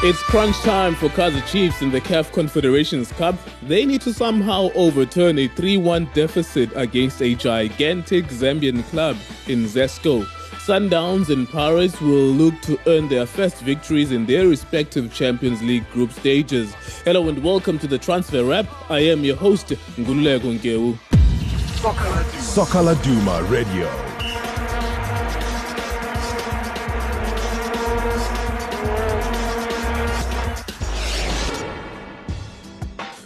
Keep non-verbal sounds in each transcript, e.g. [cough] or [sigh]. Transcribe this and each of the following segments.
It's crunch time for Kaizer Chiefs in the CAF Confederations Cup. They need to somehow overturn a 3-1 deficit against a gigantic Zambian club in Zesco. Sundowns and Pirates will look to earn their first victories in their respective Champions League group stages. Hello and welcome to the Transfer Wrap. I am your host, Ngululeko Nkewu. Soccer Laduma Radio.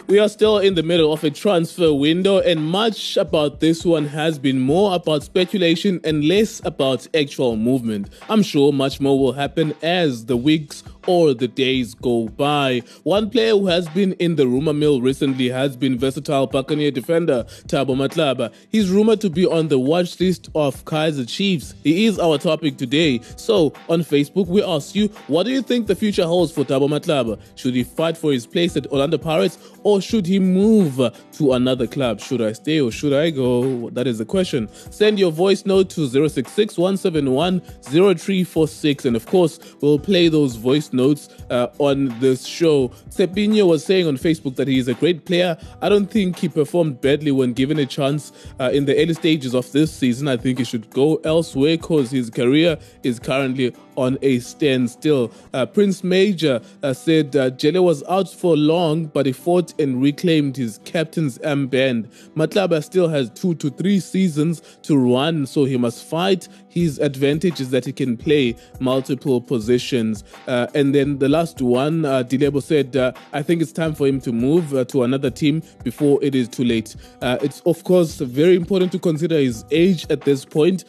We are still in the middle of a transfer window, and much about this one has been more about speculation and less about actual movement. I'm sure much more will happen as the weeks or the days go by. One player who has been in the rumor mill recently has been versatile Buccaneer defender Thabo Matlaba. He's rumored to be on the watch list of Kaizer Chiefs. He is our topic today. So on Facebook, we ask you, what do you think the future holds for Thabo Matlaba? Should he fight for his place at Orlando Pirates or should he move to another club? Should I stay or should I go? That is the question. Send your voice note to 066 171 0346 and of course, we'll play those voice notes uh, on this show. Cepinho was saying on Facebook that he is a great player. I don't think he performed badly when given a chance uh, in the early stages of this season. I think he should go elsewhere because his career is currently on a standstill. Uh, Prince Major uh, said uh, Jele was out for long, but he fought and reclaimed his captain's armband. Matlaba still has two to three seasons to run, so he must fight. His advantage is that he can play multiple positions. Uh, and then the last one, uh, Dilebo said, uh, I think it's time for him to move uh, to another team before it is too late. It's, of course, very important to consider his age at this point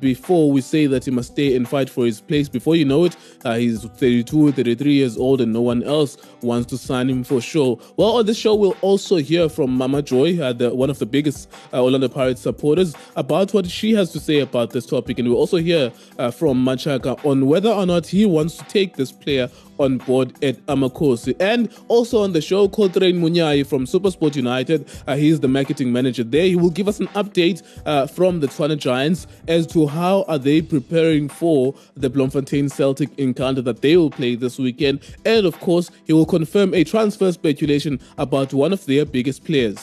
before we say that he must stay and fight for his place. Before you know it, uh, he's 32, 33 years old, and no one else wants to sign him for sure. Well, on this show, we'll also hear from Mama Joy, uh, the, one of the biggest uh, Orlando Pirates supporters, about what she has to say about this topic. And we'll also hear uh, from Machaka on whether or not he wants to take this player on board at Amakhosi. And also on the show, Coltrane Munyai from Supersport United. Uh, he's the marketing manager there. He will give us an update uh, from the Tshwane Giants as to how are they preparing for the Bloemfontein Celtic encounter that they will play this weekend. And of course, he will confirm a transfer speculation about one of their biggest players.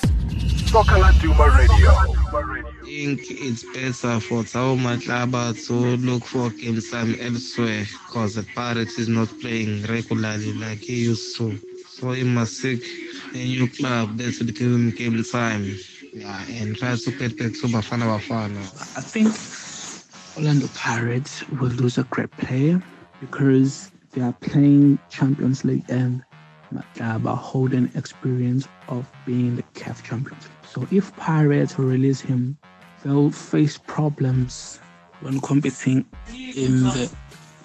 Soccer Laduma Radio. Think it's better for Thabo Matlaba to look for game time elsewhere because the Pirates is not playing regularly like he used to. So he must seek a new club that will give him game time. Yeah, and try to get back to Bafana Bafana. I think Orlando Pirates will lose a great player because they are playing Champions League and Matlaba holding experience of being the CAF champions. So if Pirates release him, they'll face problems when competing in the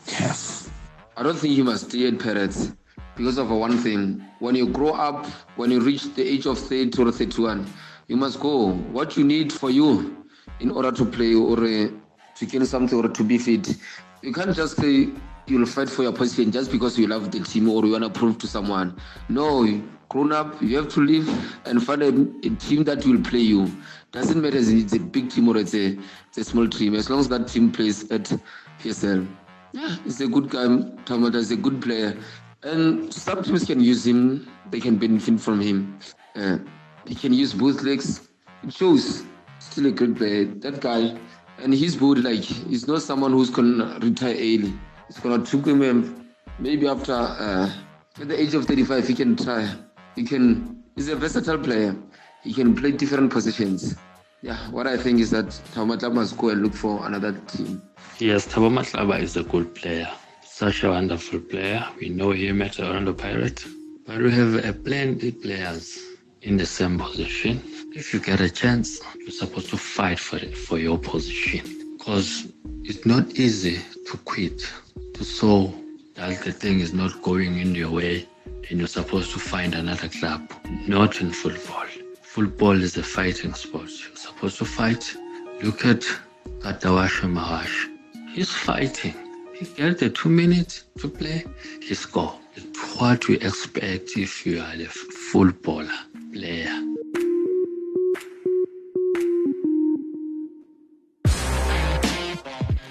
CAF. I don't think you must stay at Pirates because of one thing. When you grow up, when you reach the age of 30 or 31, you must go. What you need for you in order to play or uh, to gain something or to be fit, you can't just say you'll fight for your position just because you love the team or you want to prove to someone. No, grown up, you have to live and find a, a team that will play you. Doesn't matter if it's a big team or it's a, it's a small team, as long as that team plays at PSL. Yeah, he's a good guy. Tamata is a good player. And some teams can use him, they can benefit from him. Uh, he can use both legs. It shows still a good player. That guy, and his body, like, he's not someone who's going to retire early. It's going to take him maybe after, uh, at the age of 35, he can try. He can, he's a versatile player. He can play different positions. Yeah, what I think is that Tamatla must go and look for another team. Yes, Thabo Matlaba is a good player. Such a wonderful player. We know him at Orlando Pirates. But we have a plenty players in the same position. If you get a chance, you're supposed to fight for it, for your position. Because it's not easy to quit. To so that the thing is not going in your way and you're supposed to find another club. Not in football. Football is a fighting sport. You're supposed to fight. Look at Kudakwashe Mahachi. He's fighting. He gets the two minutes to play, he score. It's what we expect if you are a footballer player.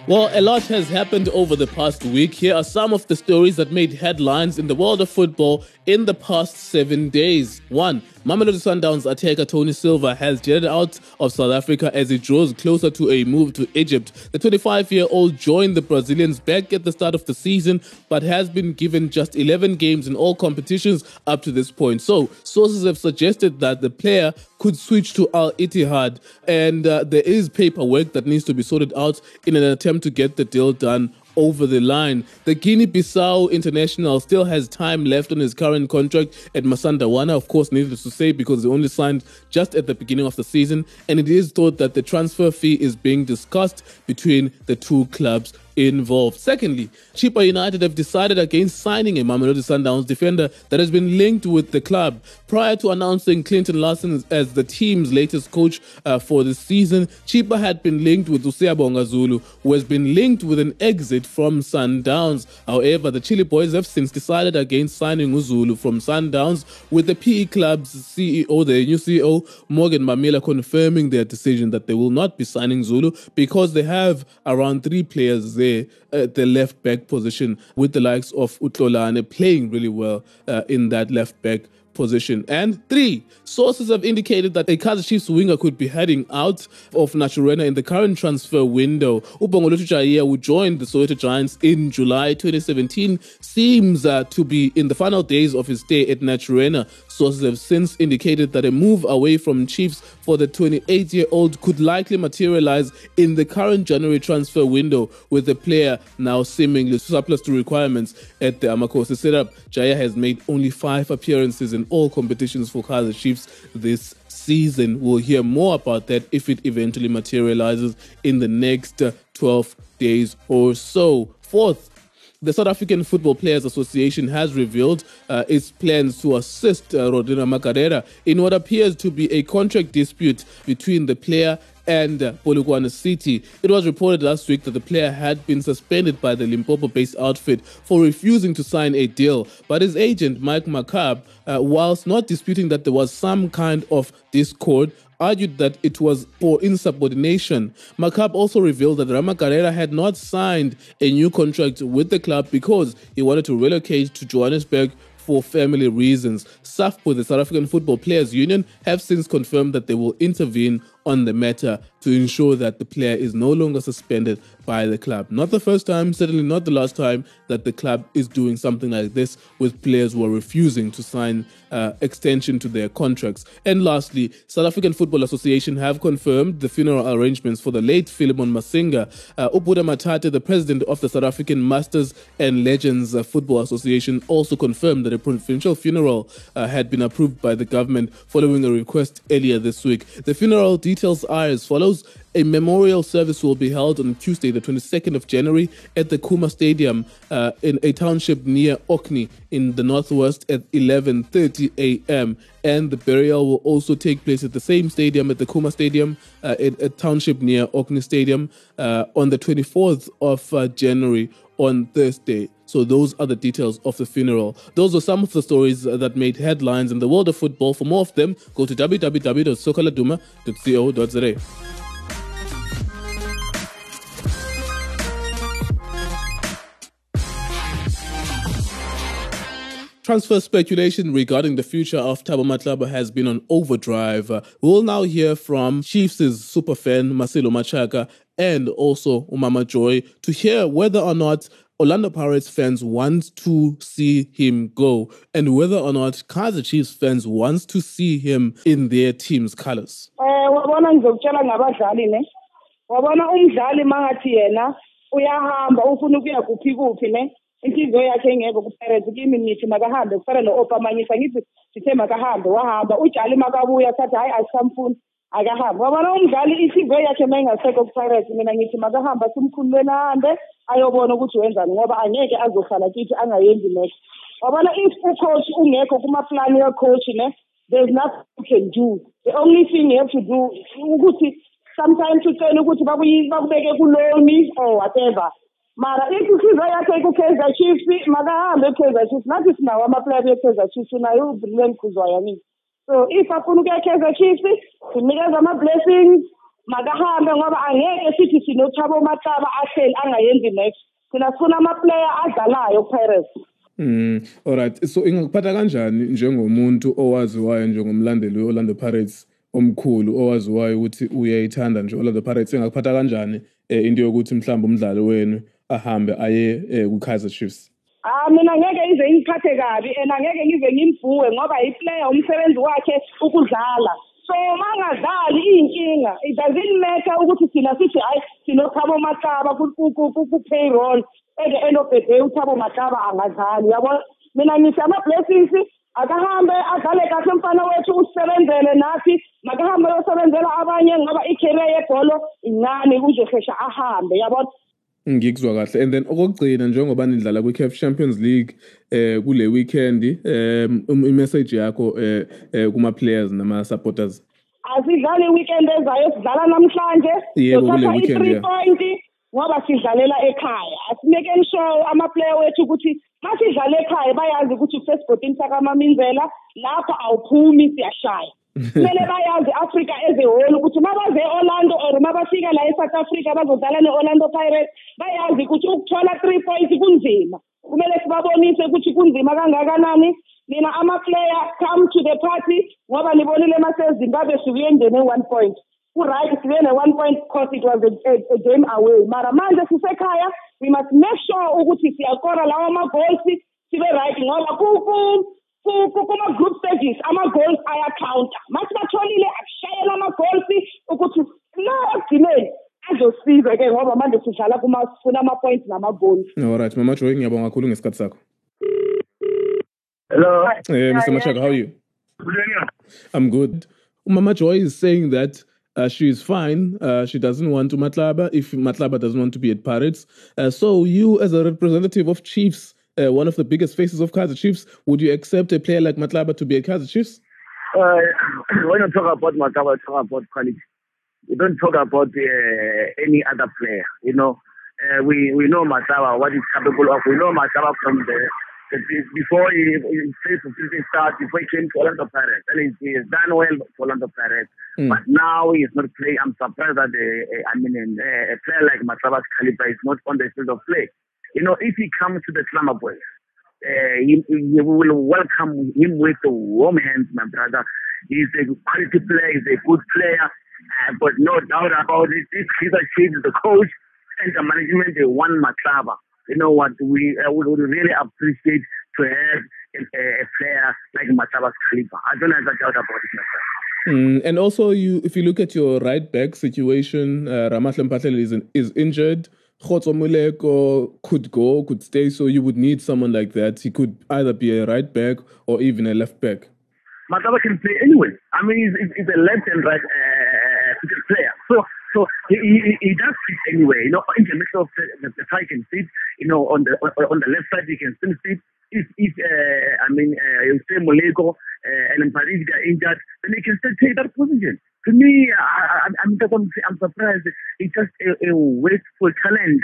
Well, a lot has happened over the past week. Here are some of the stories that made headlines in the world of football in the past seven days. One, Mamelodi Sundowns attacker Toni Silva has jetted out of South Africa as he draws closer to a move to Egypt. The 25 year old joined the Brazilians back at the start of the season, but has been given just 11 games in all competitions up to this point. So, sources have suggested that the player could switch to Al Ittihad, and uh, there is paperwork that needs to be sorted out in an attempt to get the deal done over the line. The Guinea Bissau international still has time left on his current contract at Masandawana, of course, needless to say, because he only signed just at the beginning of the season. And it is thought that the transfer fee is being discussed between the two clubs involved. Secondly, Chippa United have decided against signing a Mamelodi Sundowns defender that has been linked with the club. Prior to announcing Clinton Larsen as the team's latest coach uh, for the season, Chippa had been linked with Usiyabonga Zulu, who has been linked with an exit from Sundowns. However, the Chilli Boys have since decided against signing Uzulu from Sundowns, with the PE club's CEO, the new CEO, Morgan Mammila, confirming their decision that they will not be signing Zulu because they have around three players there there at the left back position with the likes of Utlolane playing really well uh, in that left back position. And three, sources have indicated that a Kaizer Chiefs winger could be heading out of Naturena in the current transfer window. Ubongolwethu Jayiya, who joined the Soweto Giants in July 2017, seems uh, to be in the final days of his stay at Naturena. Sources have since indicated that a move away from Chiefs for the 28 year old could likely materialize in the current January transfer window, with the player now seemingly surplus to requirements at the Amakhosi setup. Jaya has made only five appearances in all competitions for Kaizer Chiefs this season. We'll hear more about that if it eventually materializes in the next 12 days or so. Fourth, the South African Football Players Association has revealed uh, its plans to assist uh, Rodrigo Makarera in what appears to be a contract dispute between the player and Polokwane City. It was reported last week that the player had been suspended by the Limpopo based outfit for refusing to sign a deal. But his agent, Mike Makaab, uh, whilst not disputing that there was some kind of discord, argued that it was for insubordination. Makaab also revealed that Ramagalela had not signed a new contract with the club because he wanted to relocate to Johannesburg for family reasons. SAFPU, the South African Football Players Union, have since confirmed that they will intervene on the matter to ensure that the player is no longer suspended by the club. Not the first time, certainly not the last time that the club is doing something like this with players who are refusing to sign uh, extension to their contracts. And lastly, South African Football Association have confirmed the funeral arrangements for the late Philemon Masinga. Uh, Ubuda the president of the South African Masters and Legends uh, Football Association, also confirmed that a provincial funeral uh, had been approved by the government following a request earlier this week. The funeral details are as follows a memorial service will be held on Tuesday, the 22nd of January, at the Khuma Stadium uh, in a township near Orkney in the northwest at 11:30 a.m. And the burial will also take place at the same stadium, at the Khuma Stadium, uh, in a township near Orkney Stadium, uh, on the 24th of uh, January on Thursday. So those are the details of the funeral. Those are some of the stories that made headlines in the world of football. For more of them, go to www.soccerladuma.co.za. Transfer speculation regarding the future of Thabo Matlaba has been on overdrive. We'll now hear from Chiefs' superfan Marcelo Machaka and also Umama Joy to hear whether or not Orlando Pirates fans want to see him go and whether or not Kaizer Chiefs fans want to see him in their team's colors. Eh uyahamba ufuna ukuya kuphi kuphi ne. inhliziyo yakhe engekho kimi ngithi makahambe kufana no-opamanyisa ngithi makahambe wahamba makabuya sathi hhayi asisamfuni akahambe wabona umdlali inhliziyo yakhe ma ingasekho kuPirates mina ngithi makahamba simkhululweni ahambe ayobona ukuthi wenzani ngoba angeke azohlala kithi angayenzi next wabona if ucoach ungekho kumaplani kacoach ne there's nothing you can do. The only thing you have to do ukuthi sometimes ucela ukuthi bakubeke kuloni or whatever. Mara if inhliziyo yakhe ku-kaizer chiefs makahambe e-kaizer chiefs. Nathi sinawo amaplayer be-kaizer chiefs unayo ubrilliant khuzwayamini so if afuna ukuya kaizer chiefs sinikeza ama-blessings makahambe ngoba angeke sithi sinothabo matlaba ahleli angayenzi next. Thina sifuna amaplayer adlalayo pirates Mm alright so ingakuphatha kanjani njengomuntu owaziwayo njengomlandeli weOrlando Pirates omkhulu owaziwayo ukuthi uyayithanda nje Orlando Pirates? Engakuphatha kanjani eh, into yokuthi mhlawumbe umdlalo wenu ahambe aye eh, ku-Kaizer Chiefs? Ah mina ngeke ize ingiphathe kabi and angeke ngize ngimvuwe ngoba iplayer umsebenzi wakhe ukudlala. So mangadlali iyinkinga it doesn't matter ukuthi thina sithi hayi sinothabo mahlaba ku-payroll at the end of the day uthabo mahlaba angadlali. Yabona mina ngithi ama-blessings akahambe adlale kahle mfana wethu usebenzele nathi makahambe yosebenzela abanye ngoba i-career yebholo incane kuzoshesha ahambe yabona ngikuzwa kahle. And then okokugcina njengoba nidlala kwi-caf champions league eh kule weekend um imessage yakho eh, eh kuma-players nama-supporters. Asidlali iweekend ezayo sidlala namhlanje. Yebo, kule sothatha weekend, i-three yeah. point ngoba sidlalela ekhaya. Asimekeni sure amaplayer wethu ukuthi ma sidlala ekhaya bayazi ukuthi kusesibhodini sakamaminzela lapho awuphumi siyashaya. Kumele bayazi africa as a whole ukuthi ma baze e-orlando or ma bafika la e-south africa bazodlala ne-orlando pirates bayazi ukuthi ukuthola three points kunzima. Kumele sibabonise ukuthi kunzima kangakanani. Mina ama-player come to the party ngoba nibonile masezimbabwe sibuye ngene-one point. Ku-right sibuye ne-one point because it was a, a, a game away. Mara manje sisekhaya we must make sure ukuthi siyakora lawo ma-goals sibe right ngoba ku- ku- ku- ku- kuma-group stages ama-goals ayacounta masi batholile akushayela ama-goals ukuthi la ekugcineni. Azosiza ke ngoba manje sidlala kuma- ama-points nama-goals alright mama joy ngiyabonga kakhulu ngesikhathi sakho. Hello. eh mr machaka how are you? I'm good. Mama joy is saying that uh, she is fine. Uh, she doesn't want to Matlaba if Matlaba doesn't want to be at Pirates. Uh, so, you, as a representative of Chiefs, uh, one of the biggest faces of Kaizer Chiefs, would you accept a player like Matlaba to be at Kaizer Chiefs? Uh, [clears throat] when you talk about Mataba, talk about quality. You don't talk about uh, any other player. You know, uh, we we know Mataba what he's capable of. We know Mataba from the, the before he, he faced the season start, before he came to Orlando Pirates, and he, he has done well for Orlando Pirates. Mm. But now he's not playing. I'm surprised that uh, I mean uh, a player like Mataba's caliber is not on the field of play. You know, if he comes to the Glamour Boys, uh, he, he will welcome him with a warm hands, my brother. He's a quality player. He's a good player. Uh, but no doubt about it, this Chiefs, the coach and the management, they won Matlaba. You know what? We uh, would, would really appreciate to have a, a player like Matlaba's caliber. I don't have a doubt about it, my friend. Mm, and also, you if you look at your right back situation, uh, Ramahlwe Mphahlele is, is injured. Kgotso Moleko could go, could stay, so you would need someone like that. He could either be a right back or even a left back. Mataba can play anyway. I mean, he's, he's a left and right uh, player. So, so he, he, he does fit anyway. You know, in the middle of the, the, the side can fit. You know, on the on, the left side he can still fit. If, if uh, I mean, uh, say Moleko uh, and Paris are injured, then he can still take that position. To me, I, I, I'm, I'm, I'm surprised. It's just a, a wasteful talent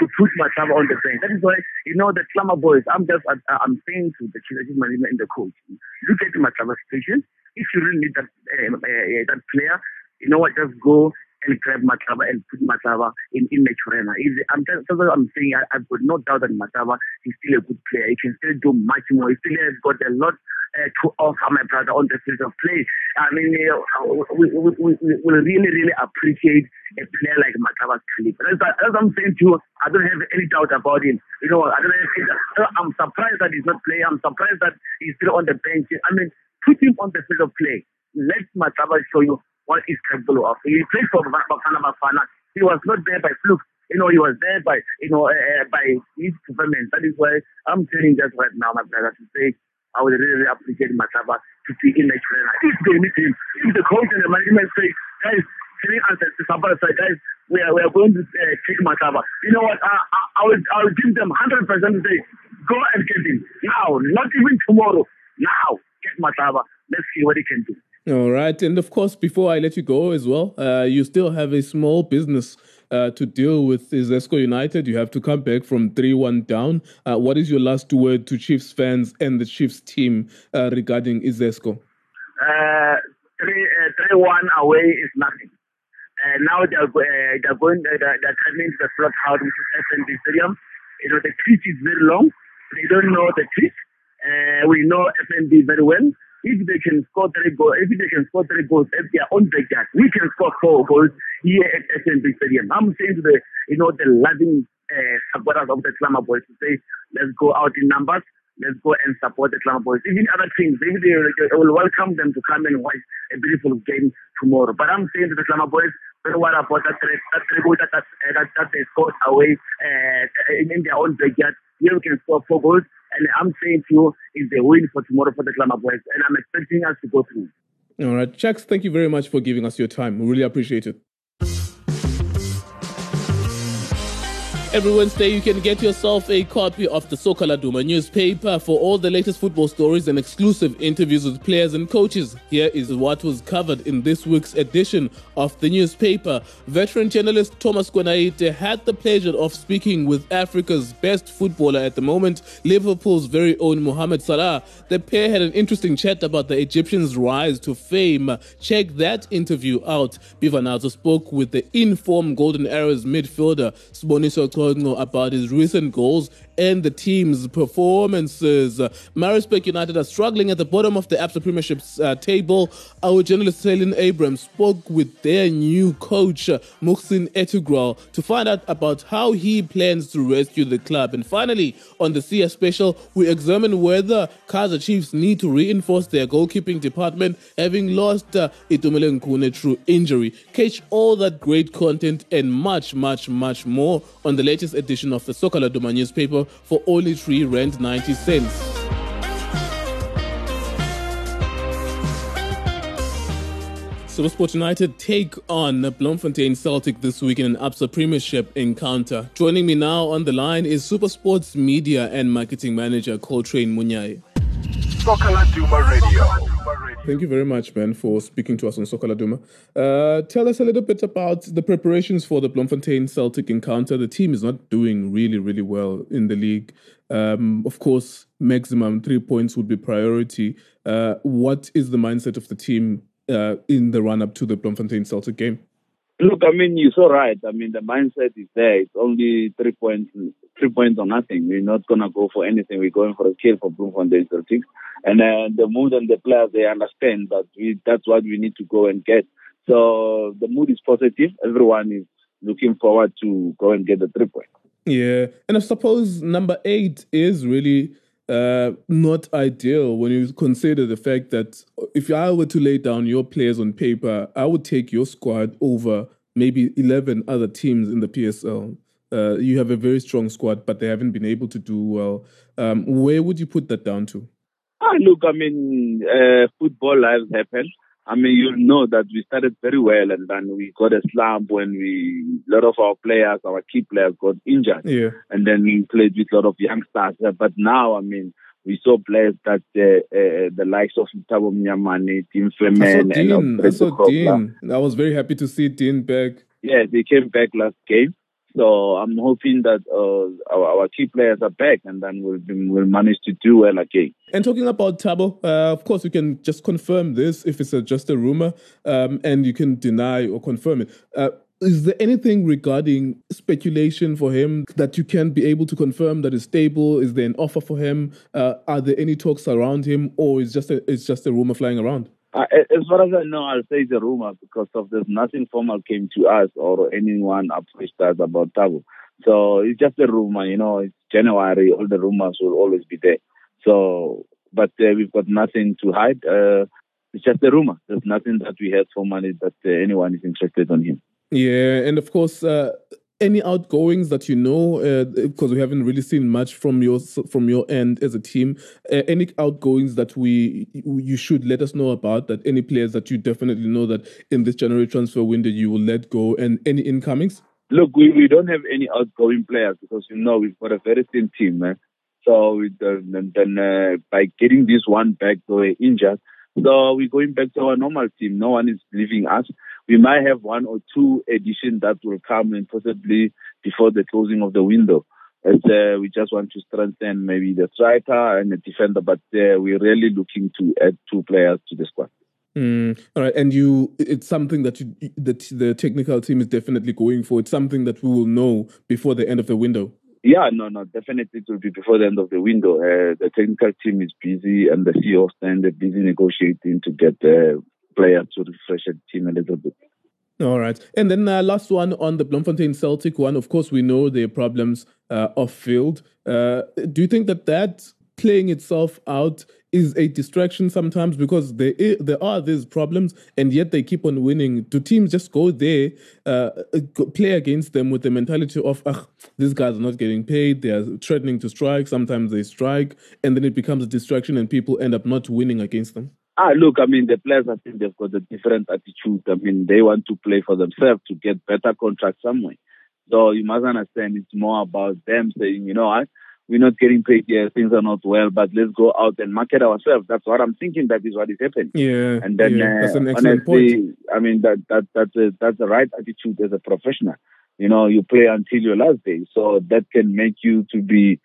to put myself on the bench. That is why, you know, the Glamour boys, I'm just, I, I'm saying to the Chief management and the coach, look at Mataba's situation. If you really need that, uh, uh, that player, you know what, just go and grab Mataba and put Mataba in, in Naturena. I'm just, I'm saying. I, I've got no doubt that Mataba is still a good player. He can still do much more. He still has got a lot uh, to offer my brother on the field of play. I mean, uh, we, we, we, we really, really appreciate a player like Mataba's caliber. As, as I'm saying to you, I don't have any doubt about him. You know, I don't have, I'm surprised that he's not playing. I'm surprised that he's still on the bench. I mean, put him on the field of play. Let Mataba show you what he's capable of. He played for Bafana Bafana. He was not there by fluke. You know, he was there by, you know, uh, by his performance. That is why I'm telling just right now, my brother, to say I would really, appreciate Mataba to see in the trainer. If they meet him, if the coach and the management say, guys, telling us to Sabah say, guys, we are, we are going to uh, take Mataba. You know what? I, I, I, will, I will give them 100% to say, go and get him. Now, not even tomorrow. Now, get Mataba. Let's see what he can do. All right. And of course, before I let you go as well, uh, you still have a small business uh, to deal with Zesco United. You have to come back from 3 1 down. Uh, what is your last word to Chiefs fans and the Chiefs team uh, regarding Izesco? Uh, 3 uh, 1 away is nothing. Uh, now they're, uh, they're going, they're, they're coming to the slaughterhouse, which is Stadium. You know, the pitch is very long. They don't know the pitch. We know FNB very well. If they can score three goals, if they can score three goals at their own backyard, we can score four goals here at FNB Stadium. I'm saying to the, you know, the loving uh, supporters of the Glamour Boys to say, let's go out in numbers. Let's go and support the Glamour Boys. Even other teams, maybe they, they will welcome them to come and watch a beautiful game tomorrow. But I'm saying to the Glamour Boys, don't worry about that three, that three goals that, that, that, that they scored away uh, in their own backyard. Here we can score four goals. And I'm saying to you, it's a win for tomorrow for the Glamour Boys. And I'm expecting us to go through. All right. Chaks, thank you very much for giving us your time. We really appreciate it. Every Wednesday, you can get yourself a copy of the Soccer Laduma newspaper for all the latest football stories and exclusive interviews with players and coaches. Here is what was covered in this week's edition of the newspaper. Veteran journalist Thomas Kwenaite had the pleasure of speaking with Africa's best footballer at the moment, Liverpool's very own Mohamed Salah. The pair had an interesting chat about the Egyptians' rise to fame. Check that interview out. Bivan spoke with the informed Golden Arrows midfielder, Sboniso about his recent goals and the team's performances. Maritzburg United are struggling at the bottom of the ABSA Premiership uh, table. Our journalist Celine Abrams spoke with their new coach, Muhsin Ertugral, to find out about how he plans to rescue the club. And finally, on the CS special, we examine whether Kaizer Chiefs need to reinforce their goalkeeping department, having lost uh, Itumeleng Khune through injury. Catch all that great content and much, much, much more on the latest edition of the Soccer Laduma newspaper for only 3 rand 90 cents. Supersport United take on Bloemfontein Celtic this week in an ABSA Premiership encounter. Joining me now on the line is Supersports Media and Marketing Manager Coltrane Munyai. Soccer Laduma Radio. Thank you very much, Ben, for speaking to us on Soccer Laduma. Uh, tell us a little bit about the preparations for the Bloemfontein Celtic encounter. The team is not doing really, really well in the league. Um, of course, maximum three points would be priority. Uh, what is the mindset of the team uh, in the run up to the Bloemfontein Celtic game? Look, I mean, you're so right. I mean, the mindset is there. It's only three points, three points or nothing. We're not gonna go for anything. We're going for a kill for Bloemfontein Celtics. And uh, the mood and the players, they understand that we, that's what we need to go and get. So the mood is positive. Everyone is looking forward to go and get the three points. Yeah, and I suppose number eight is really uh, not ideal when you consider the fact that if I were to lay down your players on paper, I would take your squad over maybe 11 other teams in the PSL. Uh, you have a very strong squad, but they haven't been able to do well. Um, where would you put that down to? Ah, look, I mean, uh, football lives happen. I mean, you know that we started very well and then we got a slump when we, a lot of our players, our key players got injured. Yeah. And then we played with a lot of youngsters. But now, I mean, we saw players that uh, uh, the likes of Thabo Mnyamane, Tim Flemen, and I saw Dean. I was very happy to see Dean back. Yeah, they came back last game. So I'm hoping that uh, our, our, key players are back and then we'll, we'll manage to do well again. And talking about Thabo, uh, of course, you can just confirm this if it's a, just a rumor um, and you can deny or confirm it. Uh, is there anything regarding speculation for him that you can be able to confirm that is stable? Is there an offer for him? Uh, are there any talks around him, or is just a, it's just a rumor flying around? Uh, as far as I know, I'll say it's a rumor because of there's nothing formal came to us or anyone approached us about Thabo. So it's just a rumor, you know. It's January, all the rumors will always be there. So, but uh, we've got nothing to hide. Uh, it's just a rumor. There's nothing that we heard formally that uh, anyone is interested on him. Yeah, and of course, uh, any outgoings that you know uh, because we haven't really seen much from your from your end as a team uh, any outgoings that we you should let us know about that any players that you definitely know that in this January transfer window you will let go and any incomings look we, we don't have any outgoing players because you know we've got a very thin team man. so then, then uh, by getting this one back though injured so we're going back to our normal team no one is leaving us we might have one or two additions that will come in possibly before the closing of the window. As uh, we just want to strengthen maybe the striker and the defender, but uh, we're really looking to add two players to the squad. Mm, all right, and you, it's something that you, that the technical team is definitely going for. It's something that we will know before the end of the window. Yeah, no, no, definitely it will be before the end of the window. Uh, the technical team is busy, and the CEO stand are busy negotiating to get the players to refresh the team a little bit. All right. And then uh, last one on the Bloemfontein Celtic one. Of course, we know their problems uh, off field. Uh, do you think that that playing itself out is a distraction sometimes because there is, there are these problems and yet they keep on winning. Do teams just go there, uh, play against them with the mentality of, ah, these guys are not getting paid, they are threatening to strike, sometimes they strike, and then it becomes a distraction and people end up not winning against them? Ah, look, I mean, the players, I think they've got a different attitude. I mean, they want to play for themselves to get better contracts somewhere. So you must understand it's more about them saying, you know what, we're not getting paid here, things are not well, but let's go out and market ourselves. That's what I'm thinking. That is what is happening. Yeah, and then yeah, that's an uh, excellent honestly, point. I mean that that that's a, that's the right attitude as a professional. You know, you play until your last day, so that can make you to be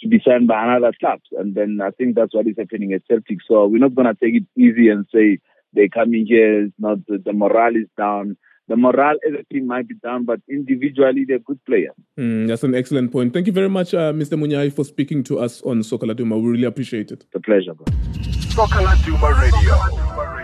to be signed by another club, and then I think that's what is happening at Celtic. So we're not gonna take it easy and say they're coming here, it's not the, the morale is down the morale as a team might be down, but individually they're good players. Mm, that's an excellent point. Thank you very much, uh, Mr. Munyai, for speaking to us on Soccer Laduma. We really appreciate it. It's a pleasure, bro. Soccer Laduma Radio.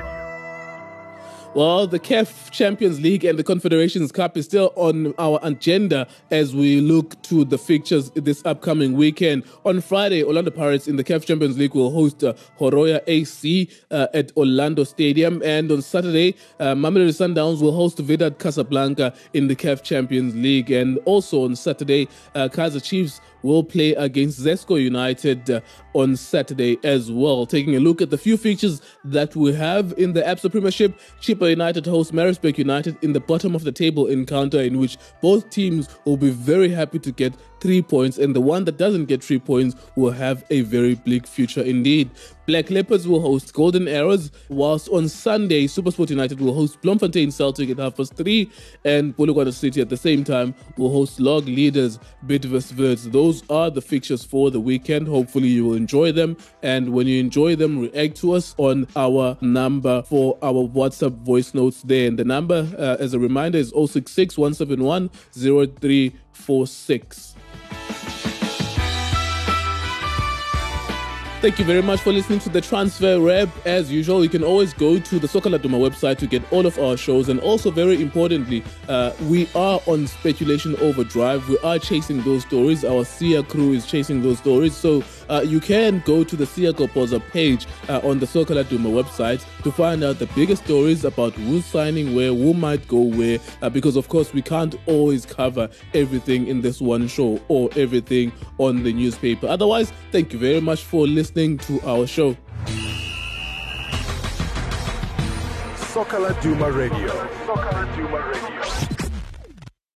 Well, the CAF Champions League and the Confederations Cup is still on our agenda as we look to the fixtures this upcoming weekend. On Friday, Orlando Pirates in the CAF Champions League will host uh, Horoya AC uh, at Orlando Stadium. And on Saturday, uh, Mamelodi Sundowns will host Wydad Casablanca in the CAF Champions League. And also on Saturday, uh, Kaizer Chiefs will play against Zesco United uh, on Saturday as well. Taking a look at the few features that we have in the Absa Premiership, Chippa United host Maritzburg United in the bottom of the table encounter in which both teams will be very happy to get three points, and the one that doesn't get three points will have a very bleak future indeed. Black Leopards will host Golden Arrows, whilst on Sunday, Supersport United will host Bloemfontein Celtic at half past three, and Polokwane City at the same time will host log leaders Bidvest Wits. Those are the fixtures for the weekend. Hopefully, you will enjoy them, and when you enjoy them, react to us on our number for our WhatsApp voice notes there. And the number, uh, as a reminder, is 066 171 0346. Thank you very much for listening to the Transfer Wrap. As usual, you can always go to the Soccer Laduma website to get all of our shows. And also, very importantly, uh, we are on Speculation Overdrive. We are chasing those stories. Our SIA crew is chasing those stories. So uh, you can go to the SIA Kopoza page uh, on the Soccer Laduma website to find out the biggest stories about who's signing where, who might go where. Uh, because, of course, we can't always cover everything in this one show or everything on the newspaper. Otherwise, thank you very much for listening to our show. Soccer Laduma Radio. Laduma Radio.